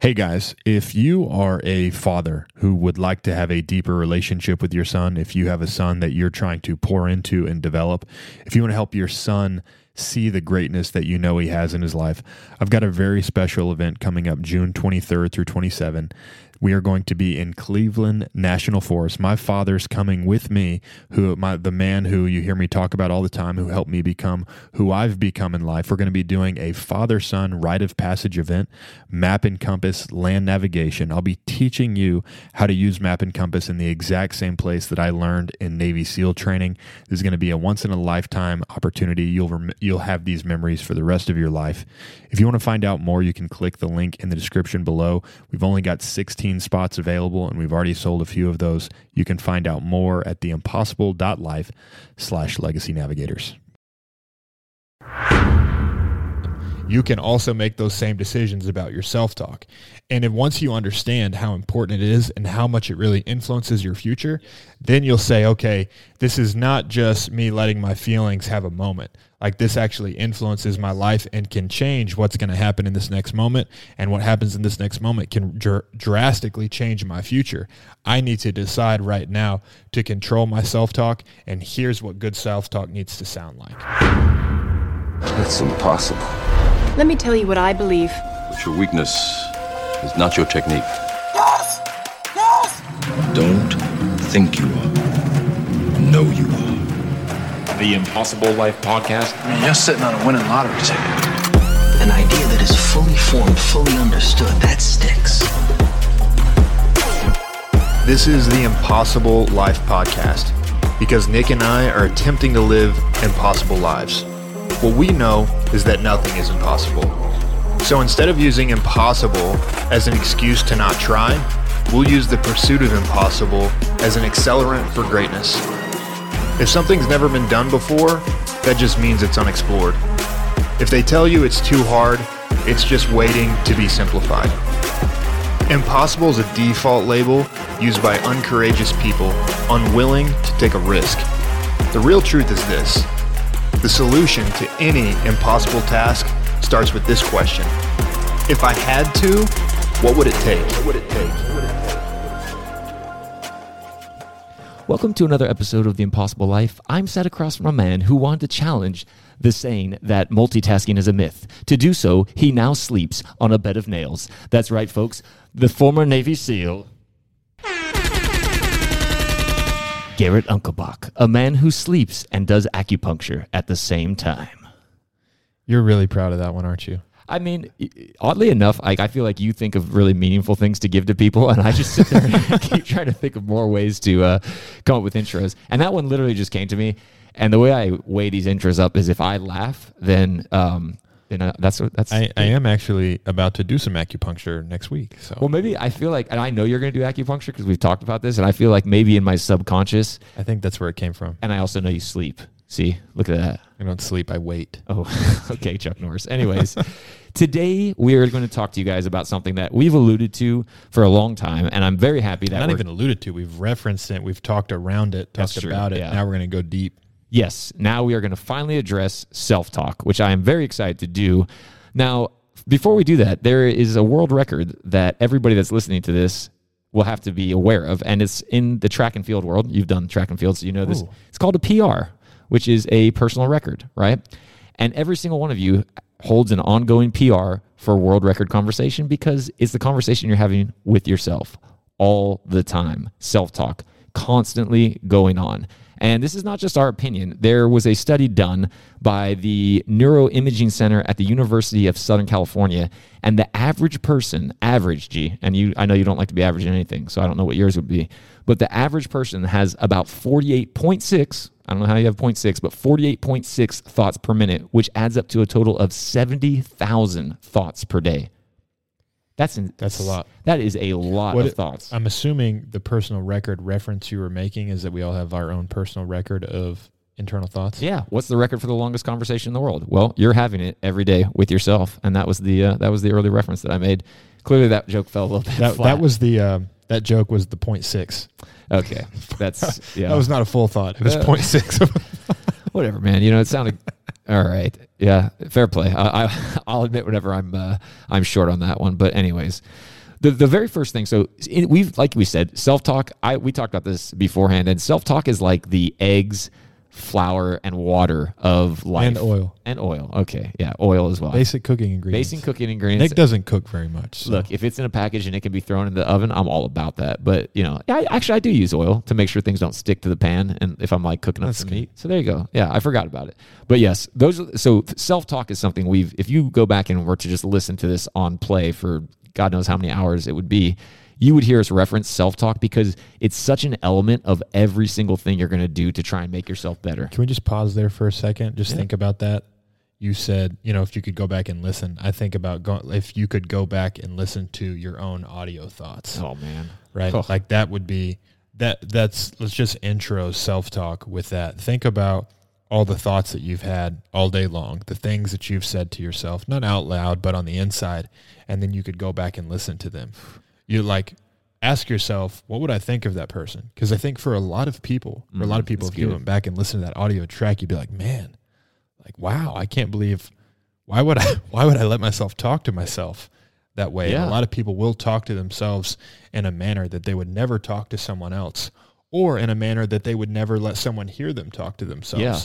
Hey guys, if you are a father who would like to have a deeper relationship with your son, if you have a son that you're trying to pour into and develop, if you want to help your son see the greatness that you know he has in his life, I've got a very special event coming up June 23rd through 27 we are going to be in Cleveland National Forest. My father's coming with me, who my the man who you hear me talk about all the time, who helped me become who I've become in life. We're going to be doing a father son rite of passage event, map and compass land navigation. I'll be teaching you how to use map and compass in the exact same place that I learned in Navy SEAL training. This is going to be a once in a lifetime opportunity. You'll rem- you'll have these memories for the rest of your life. If you want to find out more, you can click the link in the description below. We've only got 16 spots available, and we've already sold a few of those. You can find out more at theimpossible.life slash legacy navigators. You can also make those same decisions about your self talk. And if once you understand how important it is and how much it really influences your future, then you'll say, okay, this is not just me letting my feelings have a moment. Like this actually influences my life and can change what's going to happen in this next moment. And what happens in this next moment can dr- drastically change my future. I need to decide right now to control my self-talk and here's what good self-talk needs to sound like. That's impossible. Let me tell you what i believe. But your weakness is not your technique yes yes don't think you are know you are the Impossible Life podcast. I mean, you're sitting on a winning lottery ticket. An idea that is fully formed, fully understood, that sticks. This is the Impossible Life podcast because Nick and I are attempting to live impossible lives. What we know is that nothing is impossible. So instead of using impossible as an excuse to not try, we'll use the pursuit of impossible as an accelerant for greatness. If something's never been done before, that just means it's unexplored. If they tell you it's too hard, it's just waiting to be simplified. Impossible is a default label used by uncourageous people unwilling to take a risk. The real truth is this the solution to any impossible task starts with this question If I had to, what would it take? What would it take? Welcome to another episode of The Impossible Life. I'm sat across from a man who wanted to challenge the saying that multitasking is a myth. To do so, he now sleeps on a bed of nails. That's right, folks. The former Navy SEAL. Garrett Unclebach, a man who sleeps and does acupuncture at the same time. You're really proud of that one, aren't you? I mean, oddly enough, like I feel like you think of really meaningful things to give to people, and I just sit there and keep trying to think of more ways to uh, come up with intros. And that one literally just came to me. And the way I weigh these intros up is if I laugh, then um, then uh, that's that's. I, I am actually about to do some acupuncture next week. So well, maybe I feel like, and I know you're going to do acupuncture because we've talked about this, and I feel like maybe in my subconscious, I think that's where it came from. And I also know you sleep. See, look at that. I don't sleep. I wait. Oh, okay, Chuck Norris. Anyways, today we are going to talk to you guys about something that we've alluded to for a long time, and I'm very happy that not even alluded to. We've referenced it. We've talked around it, talked about it. Yeah. Now we're going to go deep. Yes. Now we are going to finally address self talk, which I am very excited to do. Now, before we do that, there is a world record that everybody that's listening to this will have to be aware of, and it's in the track and field world. You've done track and field, so you know this. Ooh. It's called a PR which is a personal record, right? And every single one of you holds an ongoing PR for world record conversation because it's the conversation you're having with yourself all the time. Self talk constantly going on. And this is not just our opinion. There was a study done by the Neuroimaging Center at the University of Southern California, and the average person, average G, and you I know you don't like to be average in anything, so I don't know what yours would be, but the average person has about 48.6 I don't know how you have 0.6, but 48.6 thoughts per minute, which adds up to a total of 70,000 thoughts per day. That's in, that's a lot. That is a lot what of it, thoughts. I'm assuming the personal record reference you were making is that we all have our own personal record of internal thoughts. Yeah. What's the record for the longest conversation in the world? Well, you're having it every day with yourself, and that was the uh, that was the early reference that I made. Clearly, that joke fell a little bit. That, flat. that was the uh, that joke was the point six. Okay, that's yeah. that was not a full thought. It was uh, point six. whatever, man. You know, it sounded All right. Yeah. Fair play. I, I I'll admit whenever I'm uh, I'm short on that one. But anyways, the the very first thing. So we've like we said, self talk. I we talked about this beforehand, and self talk is like the eggs, flour, and water of life And oil. and oil. Okay. Yeah. Oil as well. Basic cooking ingredients. Basic cooking ingredients. Nick doesn't cook very much. so- Look, if it's in a package and it can be thrown in the oven, I'm all about that. But you know, I, actually, I do use oil to make sure things don't stick to the pan, and if I'm like cooking up That's some good. meat. So there you go. Yeah, I forgot about it. But yes, those. are- So self talk is something we've. If you go back and were to just listen to this on play for God knows how many hours it would be. You would hear us reference self talk because it's such an element of every single thing you're going to do to try and make yourself better. Can we just pause there for a second? Just think about that. You said, you know, if you could go back and listen. I think about going if you could go back and listen to your own audio thoughts. Oh man, right? Oh. Like that would be that that's let's just intro self-talk with that. Think about all the thoughts that you've had all day long, the things that you've said to yourself, not out loud, but on the inside, and then you could go back and listen to them. You like ask yourself, what would I think of that person? Because I think for a lot of people, for a lot of Mm, people, if you went back and listened to that audio track, you'd be like, man, like wow, I can't believe why would I why would I let myself talk to myself that way? Yeah. a lot of people will talk to themselves in a manner that they would never talk to someone else or in a manner that they would never let someone hear them talk to themselves. Yeah.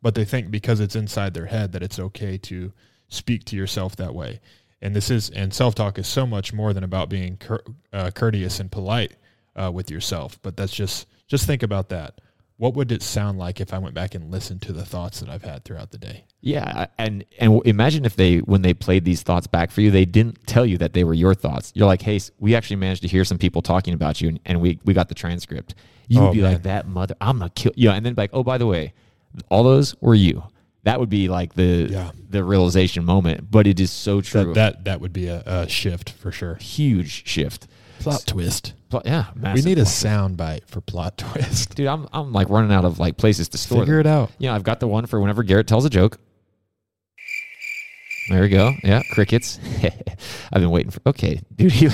But they think because it's inside their head that it's okay to speak to yourself that way. And this is and self-talk is so much more than about being cour- uh, courteous and polite uh, with yourself, but that's just just think about that. What would it sound like if I went back and listened to the thoughts that I've had throughout the day? Yeah, and and imagine if they when they played these thoughts back for you, they didn't tell you that they were your thoughts. You're like, hey, we actually managed to hear some people talking about you, and, and we we got the transcript. You would Oh, be man. like, that mother, I'm gonna kill. Yeah, and then like, oh, by the way, all those were you. That would be like the Yeah. the realization moment. But it is so true. That that, that would be a, a shift for sure. huge shift. Plot twist. Pl- Yeah, We massive need a sound bite for plot twist. dude. I'm I'm like running out of like places to store. Figure them. it out. Yeah, I've got the one for whenever Garrett tells a joke. There we go. Yeah, crickets. I've been waiting for. Okay, dude. He,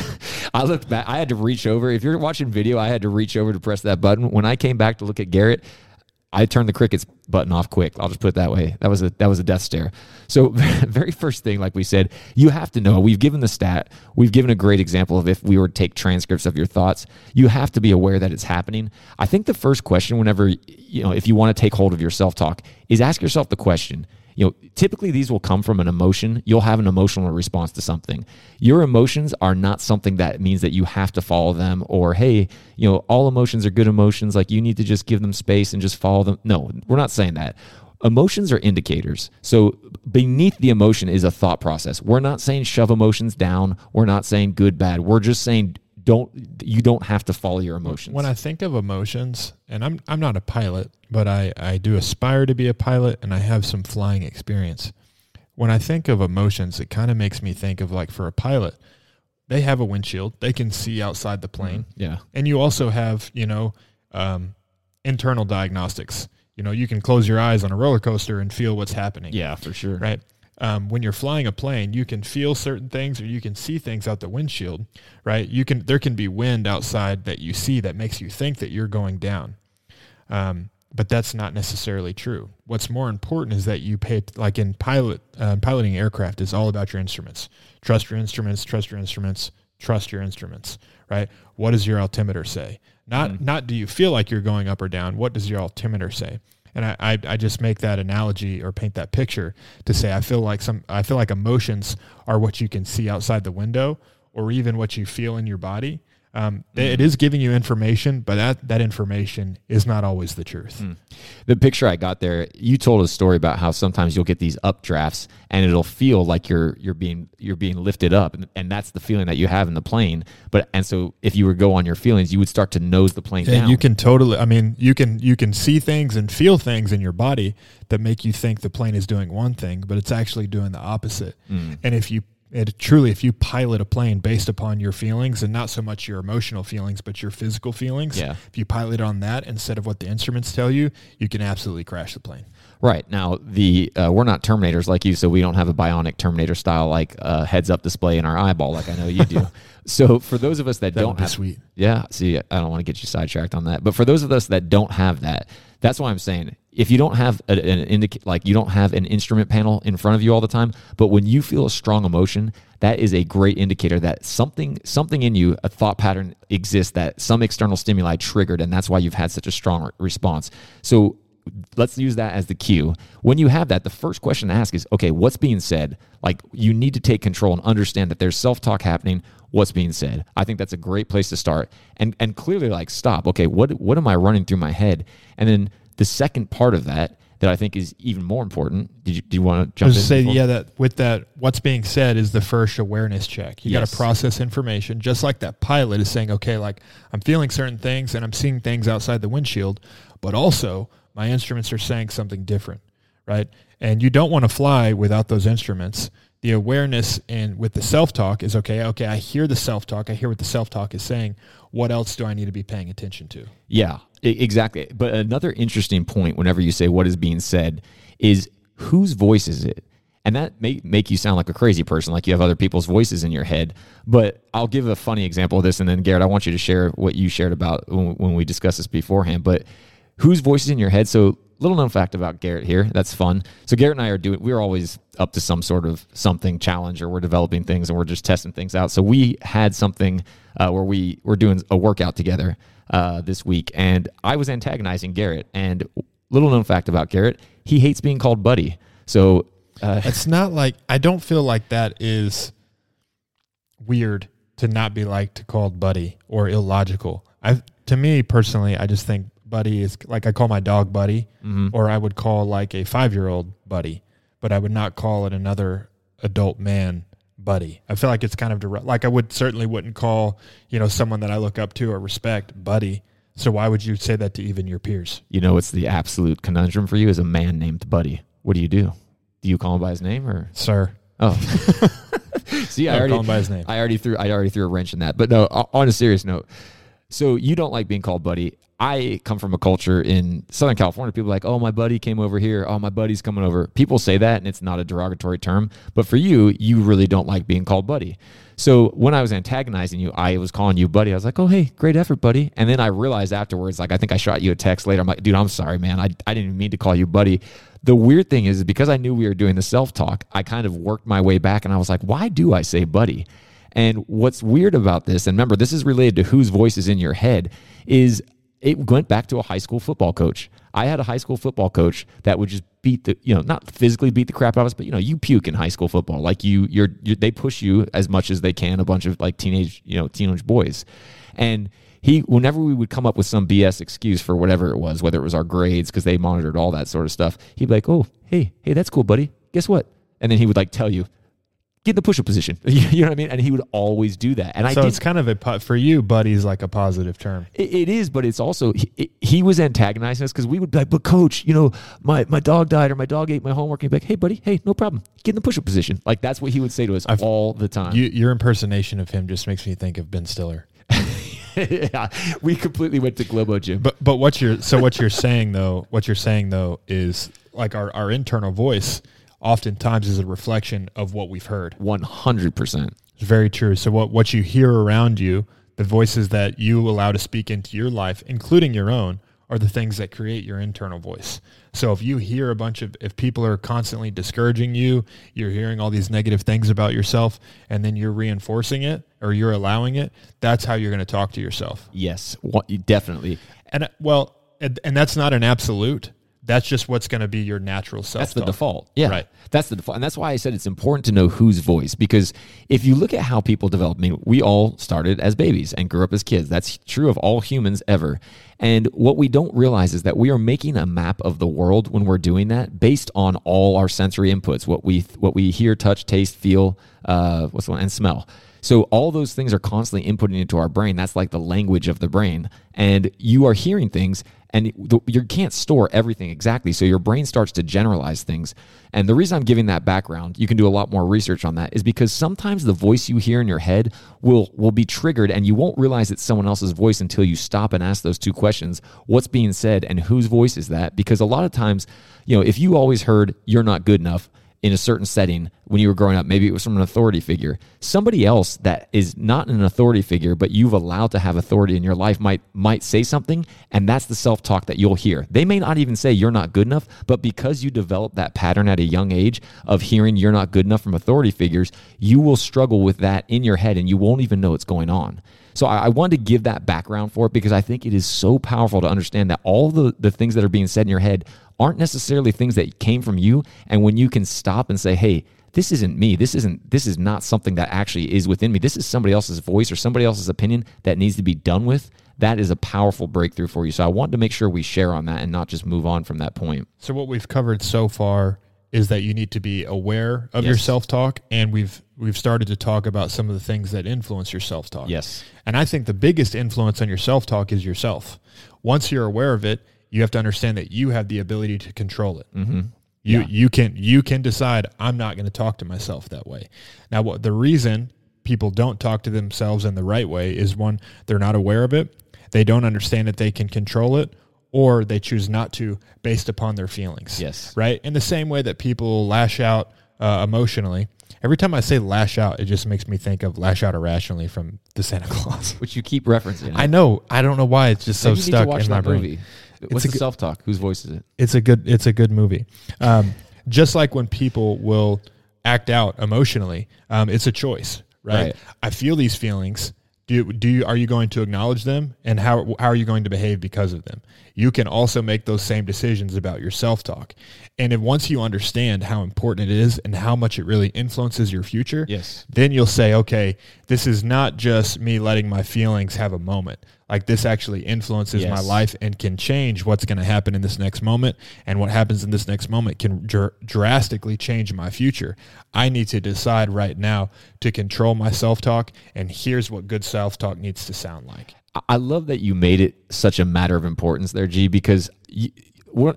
I looked back. I had to reach over. If you're watching video, I had to reach over to press that button. When I came back to look at Garrett, I turned the crickets button off quick. I'll just put it that way. That was a that was a death stare. So very first thing, like we said, you have to know. We've given the stat. We've given a great example of if we were to take transcripts of your thoughts. You have to be aware that it's happening. I think the first question, whenever you know, if you want to take hold of your self talk, is ask yourself the question. You know, typically these will come from an emotion. You'll have an emotional response to something. Your emotions are not something that means that you have to follow them or, hey, you know, all emotions are good emotions. Like you need to just give them space and just follow them. No, we're not saying that. Emotions are indicators. So beneath the emotion is a thought process. We're not saying shove emotions down. We're not saying good, bad. We're just saying don't, you don't have to follow your emotions. When I think of emotions, and I'm I'm not a pilot, but I, I do aspire to be a pilot and I have some flying experience. When I think of emotions, it kind of makes me think of like for a pilot, they have a windshield. They can see outside the plane. yeah. And you also have, you know, um, internal diagnostics. You know, you can close your eyes on a roller coaster and feel what's happening. Yeah, for sure. Right. Um, when you're flying a plane, you can feel certain things or you can see things out the windshield, right? You can there can be wind outside that you see that makes you think that you're going down, um, but that's not necessarily true. What's more important is that you pay like in pilot uh, piloting aircraft is all about your instruments. Trust your instruments. Trust your instruments. Trust your instruments. Right. What does your altimeter say? Not not do you feel like you're going up or down. What does your altimeter say? And I, I, I just make that analogy or paint that picture to say I feel like some I feel like emotions are what you can see outside the window or even what you feel in your body. Um, It is giving you information, but that, that information is not always the truth. the picture I got there, you told a story about how sometimes you'll get these updrafts and it'll feel like you're you're being you're being lifted up, and, and that's the feeling that you have in the plane. But and so if you would go on your feelings, you would start to nose the plane Yeah, down. you can totally. I mean, you can you can see things and feel things in your body that make you think the plane is doing one thing, but it's actually doing the opposite. Mm. And if you it truly, if you pilot a plane based upon your feelings and not so much your emotional feelings, but your physical feelings, Yeah. if you pilot on that instead of what the instruments tell you, you can absolutely crash the plane. Right now, the uh, we're not Terminators like you, so we don't have a bionic Terminator style like uh, heads up display in our eyeball like I know you do. so for those of us that, That don't have, sweet. yeah. See, I don't want to get you sidetracked on that, but for those of us that don't have that, that's why I'm saying if you don't have an indic- like you don't have an instrument panel in front of you all the time, but when you feel a strong emotion, that is a great indicator that something something in you, a thought pattern exists that some external stimuli triggered, and that's why you've had such a strong re- response. So let's use that as the cue. When you have that, the first question to ask is, okay, what's being said? Like you need to take control and understand that there's self-talk happening. What's being said? I think that's a great place to start. And and clearly like stop. Okay, what what am I running through my head? And then the second part of that that I think is even more important. Did you do you want to jump? I was in? say, before? yeah, that with that, what's being said is the first awareness check. You got to process information, just like that pilot is saying, okay, like I'm feeling certain things and I'm seeing things outside the windshield, but also my instruments are saying something different, right? And you don't want to fly without those instruments. The awareness and with the self talk is okay. Okay, I hear the self talk. I hear what the self talk is saying. What else do I need to be paying attention to? Yeah, exactly. But another interesting point whenever you say what is being said is whose voice is it? And that may make you sound like a crazy person, like you have other people's voices in your head. But I'll give a funny example of this, and then Garrett, I want you to share what you shared about when we discussed this beforehand. But whose voice is in your head? So little known fact about Garrett here. That's fun. So Garrett and I are doing. We're always up to some sort of something challenge, or we're developing things, and we're just testing things out. So we had something uh, where we were doing a workout together uh, this week, and I was antagonizing Garrett. And little known fact about Garrett, he hates being called buddy. So uh, It's not like I don't feel like that is weird to not be liked called buddy or illogical. I to me personally, I just think buddy is like I call my dog buddy, mm-hmm. or I would call like a five year old buddy, but I would not call it another adult man buddy. I feel like it's kind of direct. Like I would certainly wouldn't call you know someone that I look up to or respect buddy. So why would you say that to even your peers? you know, it's the absolute conundrum for you as a man named Buddy. What do you do? Do you call him by his name or? Sir, Oh, see, I already call him by his name. I already threw I already threw a wrench in that. But no, on a serious note, so you don't like being called buddy. I come from a culture in Southern California. People like, oh, my buddy came over here. Oh, my buddy's coming over. People say that, and it's not a derogatory term. But for you, you really don't like being called buddy. So when I was antagonizing you, I was calling you buddy. I was like, oh, hey, great effort, buddy. And then I realized afterwards, like, I think I shot you a text later. I'm like, dude, I'm sorry, man. I, I didn't mean to call you buddy. The weird thing is because I knew we were doing the self talk, I kind of worked my way back and I was like, why do I say buddy? And what's weird about this, and remember, this is related to whose voice is in your head, is it went back to a high school football coach. I had a high school football coach that would just beat the, you know, not physically beat the crap out of us, but you know, you puke in high school football. Like you, you're, you they push you as much as they can. A bunch of like teenage, you know, teenage boys, and he, whenever we would come up with some BS excuse for whatever it was, whether it was our grades because they monitored all that sort of stuff, he'd be like, "Oh, hey, hey, that's cool, buddy. Guess what?" And then he would like tell you, "Get in the push-up position." you know what I mean? And he would always do that. And I so did it's kind of a for you, buddy's like a positive term. it, it is, but it's also he, he was antagonizing us because we would be like, "But coach, you know, my my dog died or my dog ate my homework." And he'd be like, "Hey, buddy, hey, no problem. Get in the push-up position." Like that's what he would say to us I've- all the time. You, your impersonation of him just makes me think of Ben Stiller. yeah, we completely went to Globo Gym. But but what you're so what you're saying though, what you're saying though is like our, our internal voice oftentimes is a reflection of what we've heard. One hundred percent. It's very true. So what what you hear around you, the voices that you allow to speak into your life, including your own, are the things that create your internal voice. So if you hear a bunch of if people are constantly discouraging you, you're hearing all these negative things about yourself and then you're reinforcing it or you're allowing it, that's how you're going to talk to yourself. Yes, what, definitely. And well, and that's not an absolute. That's just what's going to be your natural self. That's the default. Yeah. Right. That's the default. And that's why I said it's important to know whose voice because if you look at how people develop, I mean, we all started as babies and grew up as kids. That's true of all humans ever. And what we don't realize is that we are making a map of the world when we're doing that based on all our sensory inputs, what we what we hear, touch, taste, feel, uh, what's the one, and smell. So all those things are constantly inputting into our brain. That's like the language of the brain. And you are hearing things and you can't store everything exactly. So your brain starts to generalize things. And the reason I'm giving that background, you can do a lot more research on that, is because sometimes the voice you hear in your head will will be triggered and you won't realize it's someone else's voice until you stop and ask those two questions. What's being said and whose voice is that? Because a lot of times, you know, if you always heard you're not good enough, in a certain setting when you were growing up. Maybe it was from an authority figure. Somebody else that is not an authority figure, but you've allowed to have authority in your life might might say something, and that's the self talk that you'll hear. They may not even say you're not good enough, but because you develop that pattern at a young age of hearing you're not good enough from authority figures, you will struggle with that in your head, and you won't even know it's going on. So I, I wanted to give that background for it because I think it is so powerful to understand that all the, the things that are being said in your head aren't necessarily things that came from you. And when you can stop and say, hey, this isn't me. This isn't this is not something that actually is within me. This is somebody else's voice or somebody else's opinion that needs to be done with. That is a powerful breakthrough for you. So I want to make sure we share on that and not just move on from that point. So what we've covered so far is that you need to be aware of your self-talk and we've we've started to talk about some of the things that influence your self-talk. Yes. And I think the biggest influence on your self-talk is yourself. Once you're aware of it, you have to understand that you have the ability to control it. Mm-hmm. You you can you can decide I'm not going to talk to myself that way. Now what the reason people don't talk to themselves in the right way is one they're not aware of it, they don't understand that they can control it or they choose not to based upon their feelings. Yes. Right? In the same way that people lash out uh, emotionally. Every time I say lash out, it just makes me think of lash out irrationally from the Santa Claus. Which you keep referencing. I know. I don't know why it's just so Maybe need stuck in my brain. movie. What's a the self talk? Whose voice is it? It's a good. It's a good movie. Um, just like when people will act out emotionally, um, it's a choice, right? Right. I feel these feelings. Do do you are you going to acknowledge them, and how how are you going to behave because of them? You can also make those same decisions about your self talk, and if once you understand how important it is and how much it really influences your future, Yes. then you'll say, okay, this is not just me letting my feelings have a moment. Like this actually influences my life and can change what's going to happen in this next moment. And what happens in this next moment can dr- drastically change my future. I need to decide right now to control my self talk. And here's what good self talk needs to sound like. I- love that you made it such a matter of importance there, G, because you,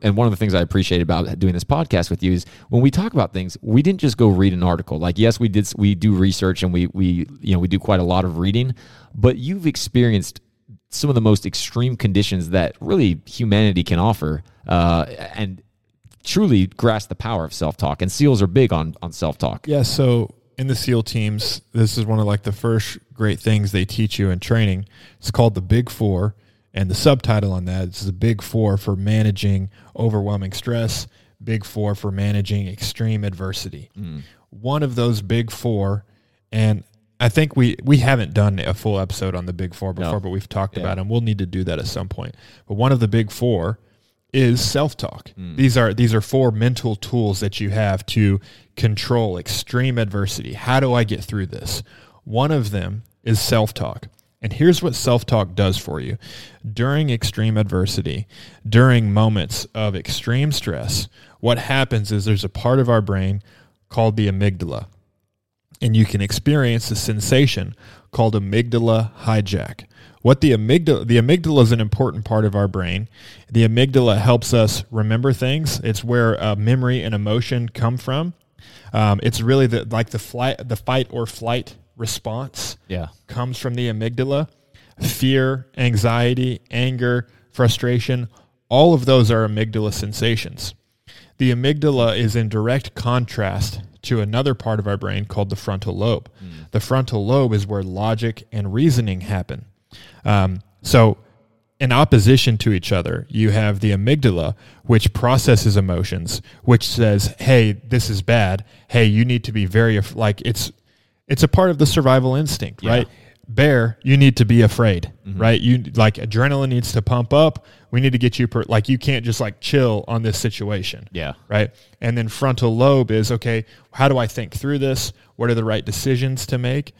and one of the things I appreciate about doing this podcast with you is when we talk about things, we didn't just go read an article. Like, yes, we did, we do research and we, we, you know, we do quite a lot of reading, but you've experienced some of the most extreme conditions that really humanity can offer, uh, and truly grasp the power of self talk. And SEALs are big on on self talk. Yeah. So in the SEAL teams, this is one of like the first great things they teach you in training. It's called the Big Four, and the subtitle on that is the Big Four for managing overwhelming stress. Big Four for managing extreme adversity. Hmm. One of those Big Four, and I think we we haven't done a full episode on the Big Four before, No. but we've talked Yeah. about them. We'll need to do that at some point. But one of the Big Four is self-talk. Hmm. These are these are four mental tools that you have to control extreme adversity. How do I get through this? One of them is self-talk. And here's what self-talk does for you. During extreme adversity, during moments of extreme stress, what happens is there's a part of our brain called the amygdala and you can experience a sensation called amygdala hijack. What the amygdala the amygdala is an important part of our brain. The amygdala helps us remember things. It's where uh, memory and emotion come from. Um, it's really the like the flight the fight or flight response Yeah. comes from the amygdala. Fear, anxiety, anger, frustration, all of those are amygdala sensations. The amygdala is in direct contrast to another part of our brain called the frontal lobe. The frontal lobe is where logic and reasoning happen. Um, so, in opposition to each other, you have the amygdala, which processes emotions, which says, "Hey, this is bad. Hey, you need to be very af-" like it's it's a part of the survival instinct, right? Bear, you need to be afraid, mm-hmm. right? You like adrenaline needs to pump up. We need to get you per, like you can't just like chill on this situation, Yeah. right? And then frontal lobe is okay. How do I think through this? What are the right decisions to make?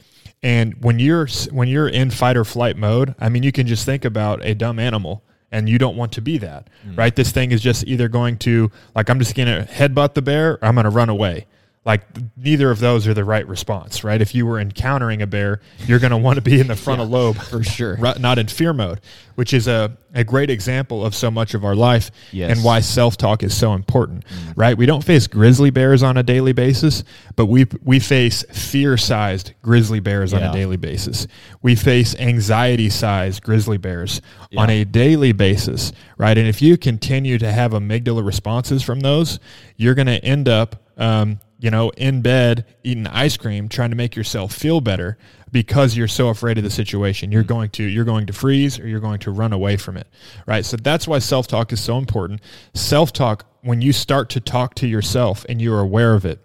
And when you're when you're in fight or flight mode, I mean, you can just think about a dumb animal, and you don't want to be that, mm. right? This thing is just either going to like I'm just going to headbutt the bear, or I'm going to run away. Like neither of those are the right response, right? If you were encountering a bear, you're going to want to be in the frontal lobe for sure. not in fear mode, which is a, a great example of so much of our life Yes. and why self talk is so important, right? We don't face grizzly bears on a daily basis, but we, we face fear sized grizzly bears on a daily basis. We face anxiety sized grizzly bears on a daily basis, right? And if you continue to have amygdala responses from those, you're going to end up. Um, you know, in bed eating ice cream, trying to make yourself feel better because you're so afraid of the situation. You're going to you're going to freeze or you're going to run away from it. Right? So that's why self-talk is so important. Self-talk when you start to talk to yourself and you're aware of it,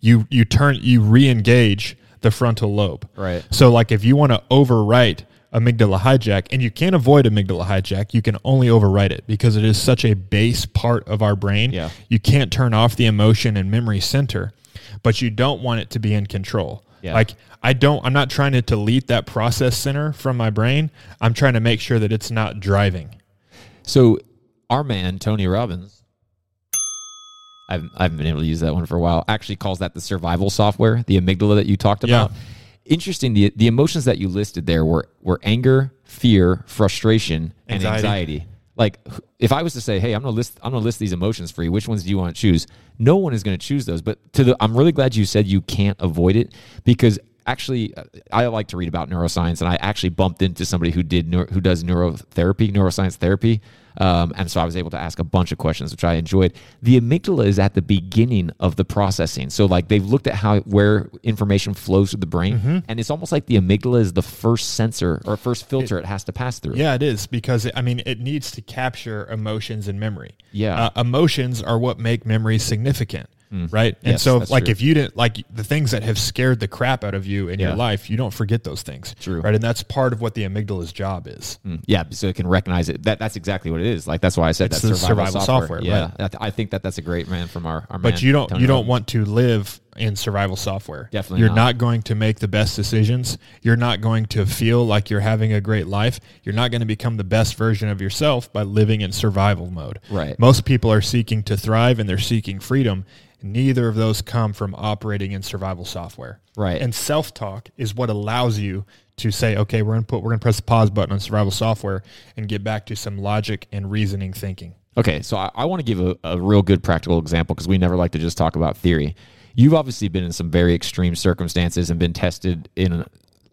you you turn you re-engage the frontal lobe. Right. So like if you want to overwrite amygdala hijack and you can't avoid amygdala hijack, you can only overwrite it because it is such a base part of our brain. Yeah. You can't turn off the emotion and memory center, but you don't want it to be in control. Yeah. Like I don't I'm not trying to delete that process center from my brain. I'm trying to make sure that it's not driving. So our man Tony Robbins, I've I've been able to use that one for a while. Actually, calls that the survival software, the amygdala that you talked about. Yeah. Interesting. The the emotions that you listed there were were anger, fear, frustration, and Anxiety. anxiety. Like if I was to say, "Hey, I'm gonna list I'm gonna list these emotions for you. Which ones do you want to choose?" No one is going to choose those. But to the, I'm really glad you said you can't avoid it because actually uh, I like to read about neuroscience, and I actually bumped into somebody who did who does neurotherapy, neuroscience therapy. Um, and so I was able to ask a bunch of questions, which I enjoyed. The amygdala is at the beginning of the processing. So like they've looked at how where information flows through the brain, Mm-hmm. and it's almost like the amygdala is the first sensor or first filter it, has to pass through. Yeah, it is because I mean it needs to capture emotions and memory. Yeah. uh, emotions are what make memories significant, right? And Yes, so, like, true. if you didn't like the things that have scared the crap out of you in Yeah. your life, you don't forget those things, True. right? And that's part of what the amygdala's job is. Mm, Yeah, so it can recognize it. That that's exactly what it is. Like that's why I said It's that survival, survival software. software, Yeah, right. I think that that's a great man from our our But you don't Tony you don't want to live in survival software. Definitely you're not. not. going to make the best decisions. You're not going to feel like you're having a great life. You're not going to become the best version of yourself by living in survival mode. Right. Most people are seeking to thrive and they're seeking freedom. Neither of those come from operating in survival software. Right. And self-talk is what allows you to say, okay, we're going to put we're going to press the pause button on survival software and get back to some logic and reasoning thinking. Okay, so I, I want to give a, a real good practical example because we never like to just talk about theory. You've obviously been in some very extreme circumstances and been tested in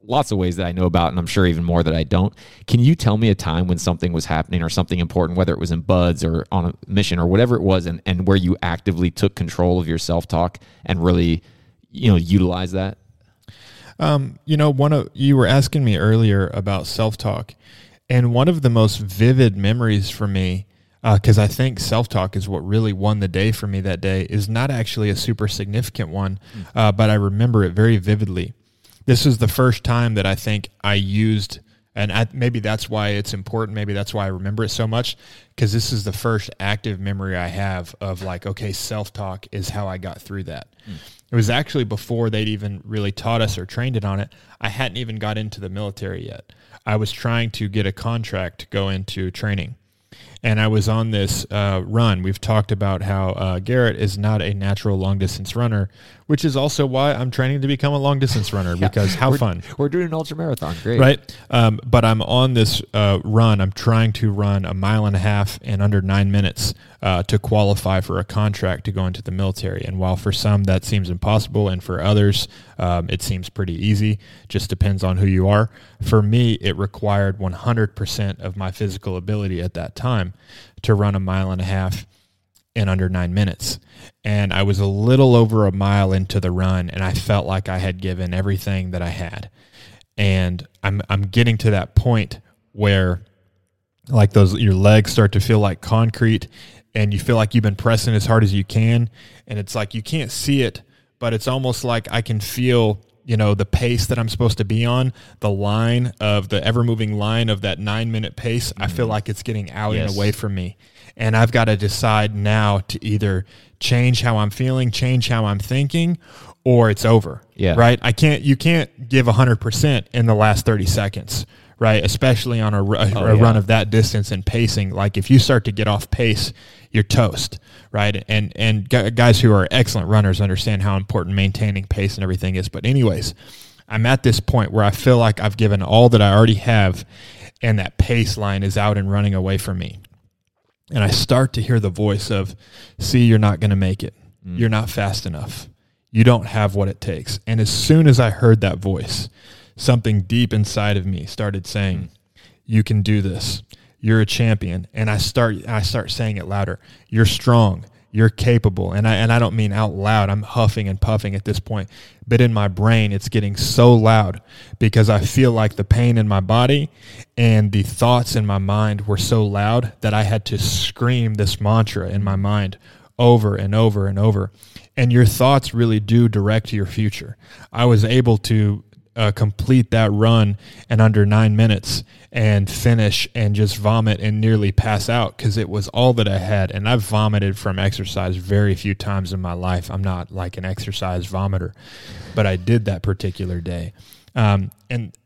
lots of ways that I know about, and I'm sure even more that I don't. Can you tell me a time when something was happening or something important, whether it was in BUD/S or on a mission or whatever it was, and, and where you actively took control of your self talk and really, you know, utilize that? Um, you know, one of you were asking me earlier about self-talk, and one of the most vivid memories for me, Uh, because I think self-talk is what really won the day for me that day, is not actually a super significant one, mm. uh, but I remember it very vividly. This is the first time that I think I used, and I, maybe that's why it's important. Maybe that's why I remember it so much, because this is the first active memory I have of like, okay, self-talk is how I got through that. Mm. It was actually before they'd even really taught us or trained it on it. I hadn't even got into the military yet. I was trying to get a contract to go into training. And I was on this uh, run. We've talked about how uh, Garrett is not a natural long distance runner, which is also why I'm training to become a long distance runner because how we're, fun We're doing an ultra marathon. Great. right? Um, but I'm on this uh, run. I'm trying to run a mile and a half in under nine minutes uh, to qualify for a contract to go into the military. And while for some that seems impossible, and for others um, it seems pretty easy, just depends on who you are. For me, it required 100% of my physical ability at that time to run a mile and a half in under nine minutes. And I was a little over a mile into the run, and I felt like I had given everything that I had. And I'm I'm getting to that point where like those your legs start to feel like concrete and you feel like you've been pressing as hard as you can and it's like you can't see it but it's almost like I can feel you know the pace that I'm supposed to be on the line of the ever moving line of that 9 minute pace I feel mm-hmm. like it's getting out Yes. and away from me and I've got to decide now to either change how I'm feeling change how I'm thinking or it's over Yeah. right I can't you can't give 100% in the last 30 seconds right? Especially on a, ru- a Oh, yeah. run of that distance and pacing. Like if you start to get off pace you're toast right? And and gu- guys who are excellent runners understand how important maintaining pace and everything is. But anyways i'm at this point where i feel like i've given all that i already have and that pace line is out and running away from me. And i start to hear the voice of see you're not going to make it. Mm. You're not fast enough. You don't have what it takes. And as soon as i heard that voice something deep inside of me started saying mm. you can do this you're a champion and i start i start saying it louder you're strong you're capable. And I and I don't mean out loud. I'm huffing and puffing at this point, but in my brain it's getting so loud because I feel like the pain in my body and the thoughts in my mind were so loud that I had to scream this mantra in my mind over and over and over. And your thoughts really do direct your future. I was able to uh, complete that run in under nine minutes and finish and just vomit and nearly pass out because it was all that I had. And I've vomited from exercise very few times in my life. I'm not like an exercise vomiter, but I did that particular day. Um, and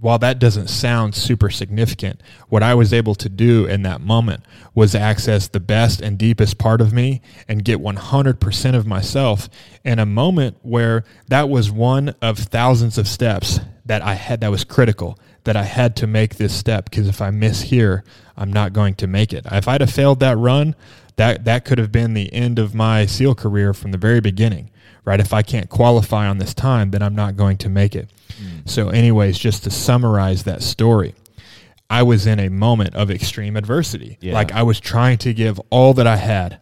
while that doesn't sound super significant, what I was able to do in that moment was access the best and deepest part of me and get 100% of myself in a moment where that was one of thousands of steps that I had that was critical that I had to make this step because if I miss here, I'm not going to make it. If I'd have failed that run, that that could have been the end of my SEAL career from the very beginning, right? If I can't qualify on this time, then I'm not going to make it. Mm. So, anyways, just to summarize that story, I was in a moment of extreme adversity. Yeah. Like I was trying to give all that I had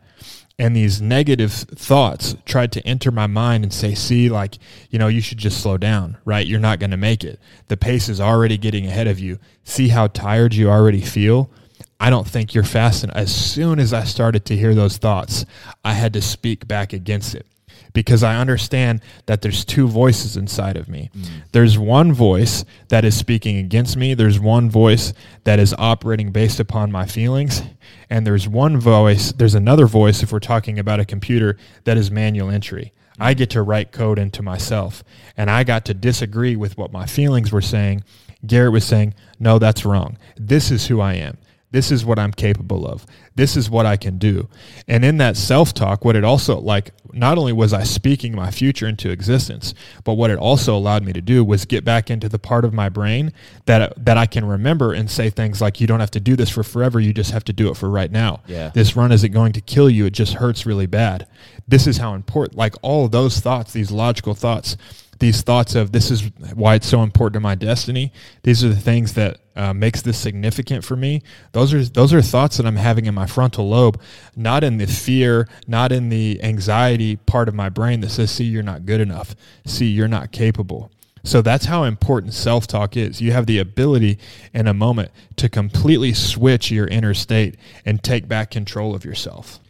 and these negative thoughts tried to enter my mind and say see like you know you should just slow down right you're not going to make it the pace is already getting ahead of you see how tired you already feel i don't think you're fast enough as soon as i started to hear those thoughts i had to speak back against it because I understand that there's two voices inside of me. Mm. There's one voice that is speaking against me, there's one voice that is operating based upon my feelings, and there's one voice, there's another voice if we're talking about a computer that is manual entry. I get to write code into myself, and I got to disagree with what my feelings were saying. Garrett was saying, No, that's wrong. This is who I am. This is what I'm capable of. This is what I can do. And in that self talk, what it also, like, not only was I speaking my future into existence, but what it also allowed me to do was get back into the part of my brain that, that I can remember and say things like, you don't have to do this for forever. You just have to do it for right now. Yeah. This run isn't going to kill you. It just hurts really bad. This is how important, like, all of those thoughts, these logical thoughts, these thoughts of this is why it's so important to my destiny. These are the things that uh, makes this significant for me. Those are those are thoughts that I'm having in my frontal lobe, not in the fear, not in the anxiety part of my brain that says, "See, you're not good enough. See, you're not capable." So that's how important self talk is. You have the ability in a moment to completely switch your inner state and take back control of yourself.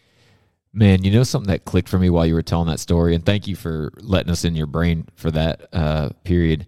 Man, you know something that clicked for me while you were telling that story, and thank you for letting us in your brain for that uh, period.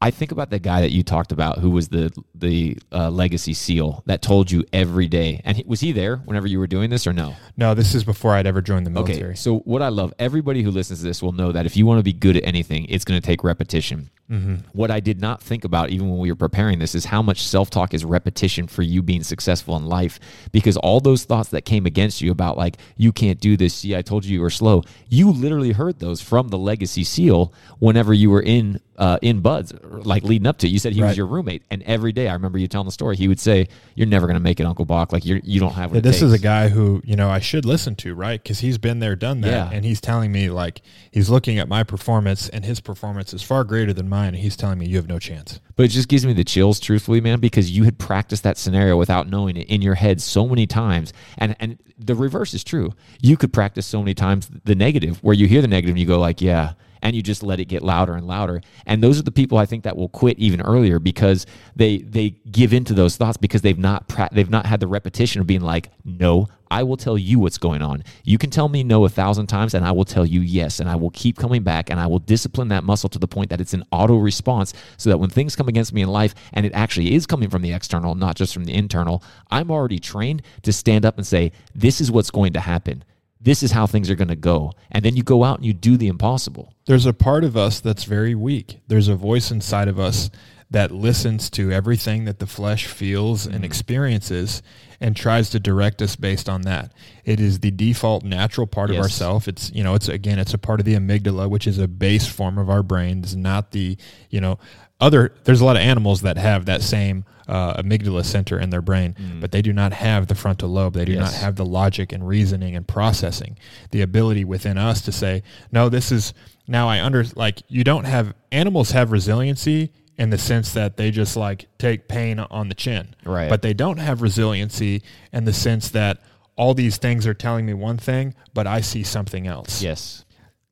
I think about the guy that you talked about, who was the the uh, legacy SEAL that told you every day. And he, was he there whenever you were doing this, or no? No, this is before I'd ever joined the military. Okay, so what I love, everybody who listens to this will know that if you want to be good at anything, it's going to take repetition. Mm-hmm. What I did not think about, even when we were preparing this, is how much self talk is repetition for you being successful in life. Because all those thoughts that came against you about, like, you can't do this, see, I told you you were slow, you literally heard those from the Legacy SEAL whenever you were in uh, in BUD/S, like leading up to it. You said he right. was your roommate. And every day, I remember you telling the story, he would say, You're never going to make it, Unclebach. Like, you're, you don't have what This is a guy who, you know, I should listen to, right? Because he's been there, done that. Yeah. And he's telling me, like, he's looking at my performance, and his performance is far greater than mine. And he's telling me, you have no chance. But it just gives me the chills, truthfully, man, because you had practiced that scenario without knowing it in your head so many times. And and the reverse is true. You could practice so many times the negative, where you hear the negative and you go like, yeah, and you just let it get louder and louder. And those are the people I think that will quit even earlier because they they give into those thoughts because they've not pra- they've not had the repetition of being like, no, I will tell you what's going on. You can tell me no a thousand times, and I will tell you yes, and I will keep coming back, and I will discipline that muscle to the point that it's an auto response, so that when things come against me in life, and it actually is coming from the external, not just from the internal, I'm already trained to stand up and say, this is what's going to happen this is how things are going to go. And then you go out and you do the impossible. There's a part of us that's very weak. There's a voice inside of us that listens to everything that the flesh feels and mm. experiences and tries to direct us based on that. It is the default natural part yes. of ourself. It's you know, it's again, it's a part of the amygdala, which is a base form of our brains, not the, you know, other there's a lot of animals that have that same uh, amygdala center in their brain, mm. but they do not have the frontal lobe. They do yes. not have the logic and reasoning and processing, the ability within us to say, no, this is now I under like you don't have animals have resiliency in the sense that they just like take pain on the chin, right? But they don't have resiliency in the sense that all these things are telling me one thing, but I see something else. Yes.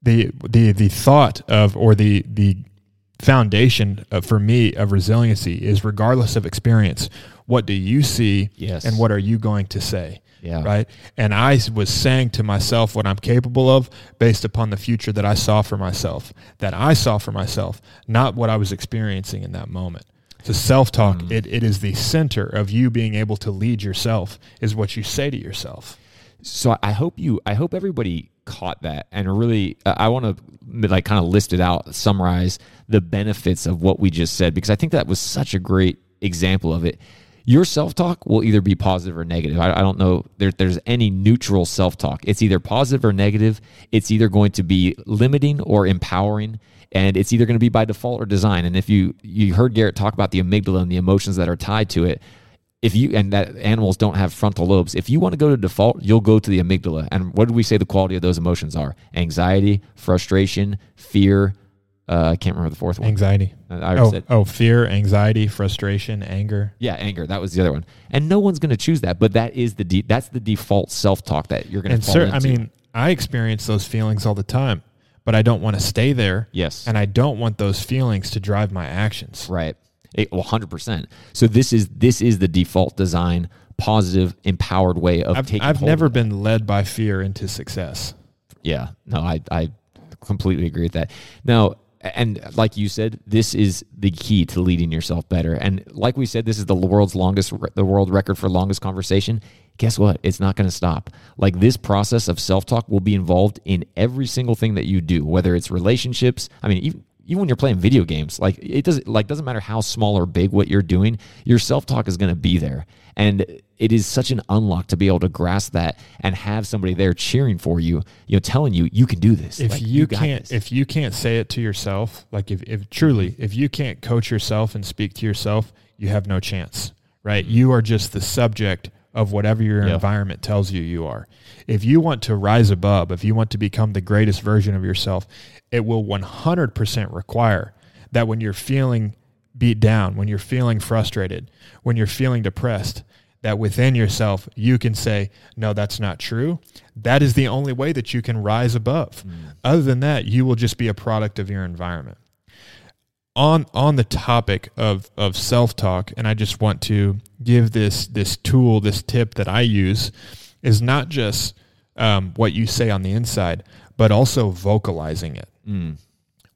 The the the thought of or the the foundation of, for me of resiliency is regardless of experience, what do you see Yes. and what are you going to say? Yeah. Right. And I was saying to myself what I'm capable of based upon the future that I saw for myself, that I saw for myself, not what I was experiencing in that moment. So self talk, Mm. it, it is the center of you being able to lead yourself, is what you say to yourself. So I hope you, I hope everybody caught that and really, uh, I want to like kind of list it out, summarize the benefits of what we just said because I think that was such a great example of it. Your self talk will either be positive or negative. I, I don't know there, there's any neutral self talk. It's either positive or negative. It's either going to be limiting or empowering and it's either going to be by default or design. And if you you heard Garrett talk about the amygdala and the emotions that are tied to it, if you and that animals don't have frontal lobes, if you want to go to default, you'll go to the amygdala. And what did we say the quality of those emotions are? Anxiety, frustration, fear. Uh, I can't remember the fourth one. Anxiety. I Oh, said- oh, fear, anxiety, frustration, anger. Yeah, anger. That was the other one. And no one's going to choose that, but that is the de- that's the default self talk that you're going to And fall sir, into. I mean, I experience those feelings all the time, but I don't want to stay there. Yes. And I don't want those feelings to drive my actions. Right. It, well, hundred percent. So this is this is the default design, positive, empowered way of I've, taking. I've never been led by fear into success. Yeah. No, I I completely agree with that. Now, and like you said, this is the key to leading yourself better. And like we said, this is the world's longest, the world record for longest conversation. Guess what? It's not going to stop. Like this process of self talk will be involved in every single thing that you do, whether it's relationships. I mean, even even when you're playing video games, like it doesn't like doesn't matter how small or big what you're doing, your self talk is going to be there, and it is such an unlock to be able to grasp that and have somebody there cheering for you, you know, telling you you can do this. If Like, you, got can't, this. if you can't say it to yourself, like if, if truly, if you can't coach yourself and speak to yourself, you have no chance, right? You are just the subject of whatever your Yeah. environment tells you you are. If you want to rise above, if you want to become the greatest version of yourself, it will 100% require that when you're feeling beat down, when you're feeling frustrated, when you're feeling depressed, that within yourself you can say, no, that's not true. That is the only way that you can rise above. Mm. Other than that, you will just be a product of your environment on on the topic of of self talk, and I just want to give this this tool, this tip that I use, is not just um, what you say on the inside, but also vocalizing it.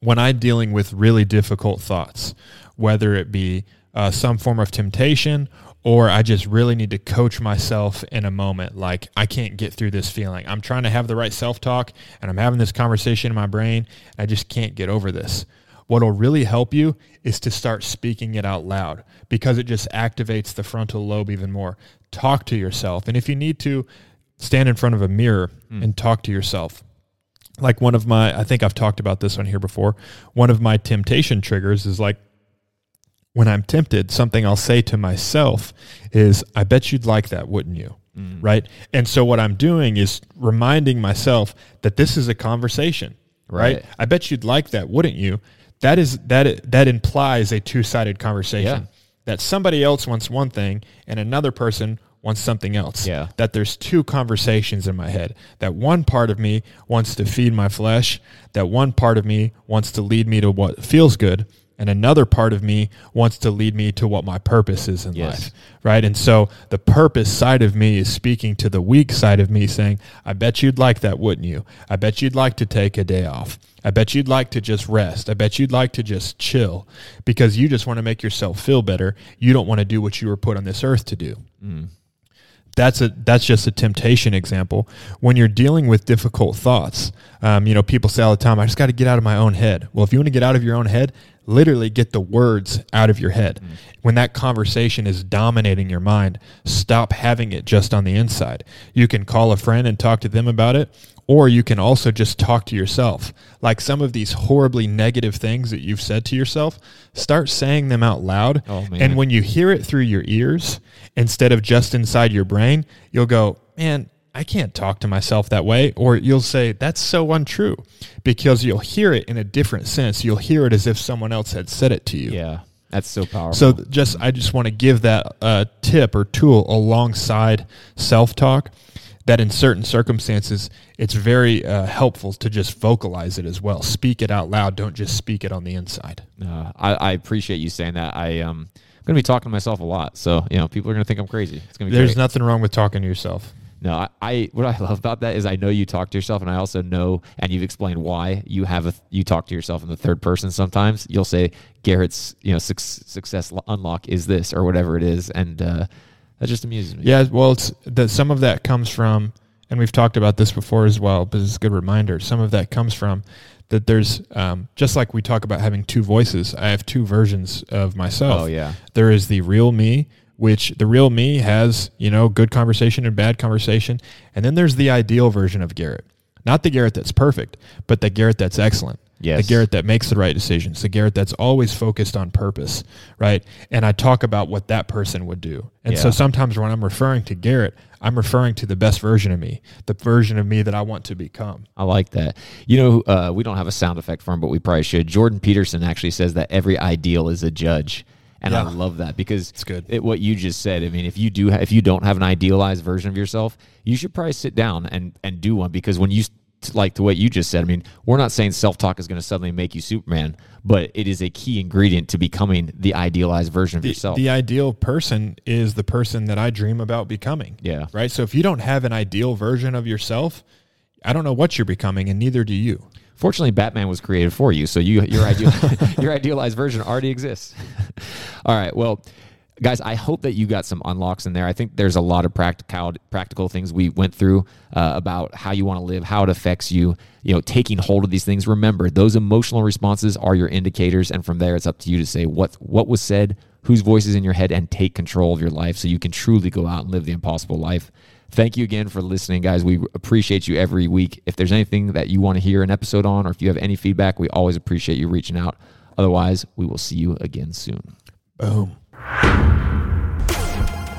When I'm dealing with really difficult thoughts, whether it be uh, some form of temptation or I just really need to coach myself in a moment. Like, I can't get through this feeling. I'm trying to have the right self talk and I'm having this conversation in my brain. And I just can't get over this. What'll really help you is to start speaking it out loud because it just activates the frontal lobe even more. Talk to yourself. And if you need to, stand in front of a mirror hmm. and talk to yourself. Like one of my i think i've talked about this on here before. One of my temptation triggers is like when i'm tempted something i'll say to myself is i bet you'd like that wouldn't you? Hmm. Right? And so what i'm doing is reminding myself that this is a conversation right, Right. i bet you'd like that wouldn't you that is that that implies a two-sided conversation Yeah. that somebody else wants one thing and another person wants something else Yeah. that there's two conversations in my head. That one part of me wants to feed my flesh, that one part of me wants to lead me to what feels good, and another part of me wants to lead me to what my purpose is in Yes. life. Right? And so the purpose side of me is speaking to the weak side of me saying, I bet you'd like that, wouldn't you? I bet you'd like to take a day off. I bet you'd like to just rest. I bet you'd like to just chill because you just want to make yourself feel better. You don't want to do what you were put on this earth to do that's a that's just a temptation example. When you're dealing with difficult thoughts, um, you know, people say all the time, "I just got to get out of my own head." Well, if you want to get out of your own head, literally get the words out of your head. Mm. When that conversation is dominating your mind, stop having it just on the inside. You can call a friend and talk to them about it, or you can also just talk to yourself. Like some of these horribly negative things that you've said to yourself, start saying them out loud. Oh. And when you hear it through your ears instead of just inside your brain, you'll go, man, I can't talk to myself that way. Or you'll say, that's so untrue because you'll hear it in a different sense. You'll hear it as if someone else had said it to you. yeah, that's so powerful. So just I just want to give that uh, tip or tool alongside self talk that in certain circumstances, it's very uh, helpful to just vocalize it as well. Speak it out loud. Don't just speak it on the inside. Uh, I, I appreciate you saying that. I um, I'm going to be talking to myself a lot, so you know people are going to think I'm crazy. It's going to be There's great. nothing wrong with talking to yourself. No, I, I what I love about that is I know you talk to yourself, and I also know, and you've explained why you have a you talk to yourself in the third person. Sometimes you'll say Garrett's you know suc success unlock is this or whatever it is, and uh, that just amuses me. Yeah, well, it's that some of that comes from, and we've talked about this before as well, but it's a good reminder. Some of that comes from that there's um, just like we talk about having two voices. I have two versions of myself. Oh, yeah. there is the real me, which the real me has you know good conversation and bad conversation, and then there's the ideal version of Garrett. Not the Garrett that's perfect, but the Garrett that's excellent. Yes. The Garrett that makes the right decisions. The Garrett that's always focused on purpose, right? And I talk about what that person would do. And so sometimes when I'm referring to Garrett, I'm referring to the best version of me, the version of me that I want to become. I like that. You know, uh, we don't have a sound effect for him, but we probably should. Jordan Peterson actually says that every ideal is a judge. And I love that because It's good. It, what you just said. I mean, if you do, ha- if you don't have an idealized version of yourself, you should probably sit down and and do one because when you like the way you just said, I mean, we're not saying self talk is going to suddenly make you Superman, but it is a key ingredient to becoming the idealized version of The, yourself. the ideal person is the person that I dream about becoming. Yeah. Right. So if you don't have an ideal version of yourself, I don't know what you're becoming, and neither do you. Fortunately, Batman was created for you, so you your ideal your idealized version already exists. All right, well, guys, I hope that you got some unlocks in there. I think there's a lot of practical practical things we went through uh, about how you want to live, how it affects you. You know, taking hold of these things. Remember, those emotional responses are your indicators, and from there, it's up to you to say what what was said, whose voice is in your head, and take control of your life, so you can truly go out and live the impossible life. Thank you again for listening, guys. We appreciate you every week. If there's anything that you want to hear an episode on, or if you have any feedback, we always appreciate you reaching out. Otherwise, we will see you again soon. Boom.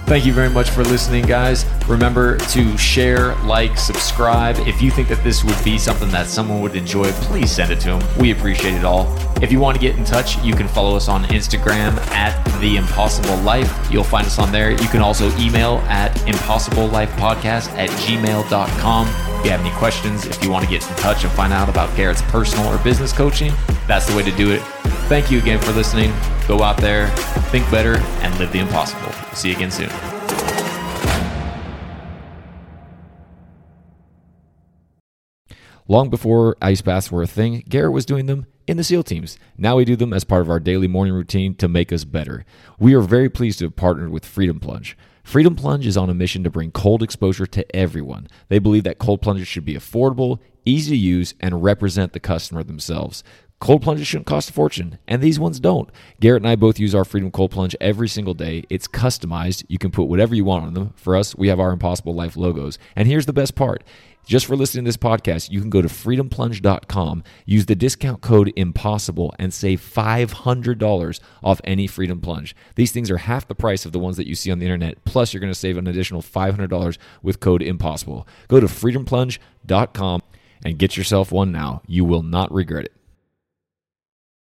Thank you very much for listening, guys. Remember to share, like, subscribe. If you think that this would be something that someone would enjoy, please send it to them. We appreciate it all. If you want to get in touch, you can follow us on Instagram at The Impossible Life. You'll find us on there. You can also email at impossiblelifepodcast at gmail.com. If you have any questions, if you want to get in touch and find out about Garrett's personal or business coaching, that's the way to do it. Thank you again for listening. Go out there, think better, and live the impossible. See you again soon. Long before ice baths were a thing, Garrett was doing them in the SEAL teams. Now we do them as part of our daily morning routine to make us better. We are very pleased to have partnered with Freedom Plunge. Freedom Plunge is on a mission to bring cold exposure to everyone. They believe that cold plunges should be affordable, easy to use, and represent the customer themselves. Cold plunges shouldn't cost a fortune, and these ones don't. Garrett and I both use our Freedom Cold Plunge every single day. It's customized. You can put whatever you want on them. For us, we have our Impossible Life logos. And here's the best part. Just for listening to this podcast, you can go to freedomplunge.com, use the discount code IMPOSSIBLE, and save $500 off any Freedom Plunge. These things are half the price of the ones that you see on the internet, plus you're going to save an additional $500 with code IMPOSSIBLE. Go to freedomplunge.com and get yourself one now. You will not regret it.